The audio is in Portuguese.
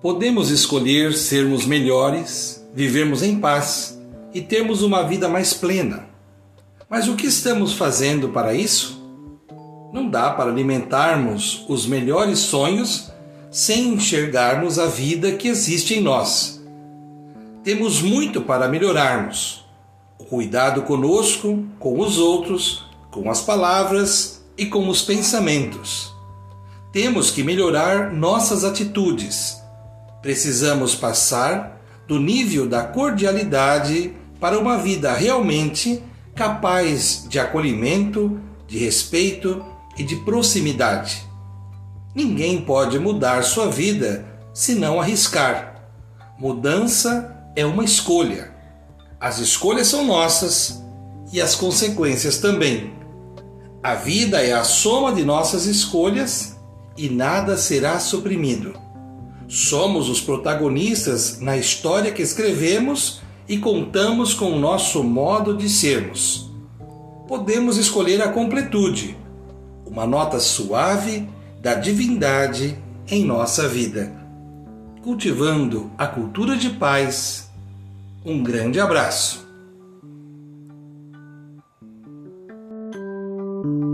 Podemos escolher sermos melhores, vivermos em paz e termos uma vida mais plena. Mas o que estamos fazendo para isso? Não dá para alimentarmos os melhores sonhos sem enxergarmos a vida que existe em nós. Temos muito para melhorarmos. O cuidado conosco, com os outros, com as palavras e com os pensamentos. Temos que melhorar nossas atitudes. Precisamos passar do nível da cordialidade para uma vida realmente capaz de acolhimento, de respeito e de proximidade. Ninguém pode mudar sua vida se não arriscar. Mudança é uma escolha. As escolhas são nossas e as consequências também. A vida é a soma de nossas escolhas e nada será suprimido. Somos os protagonistas na história que escrevemos e contamos com o nosso modo de sermos. Podemos escolher a completude, uma nota suave da divindade em nossa vida. Cultivando a cultura de paz. Um grande abraço. Thank you.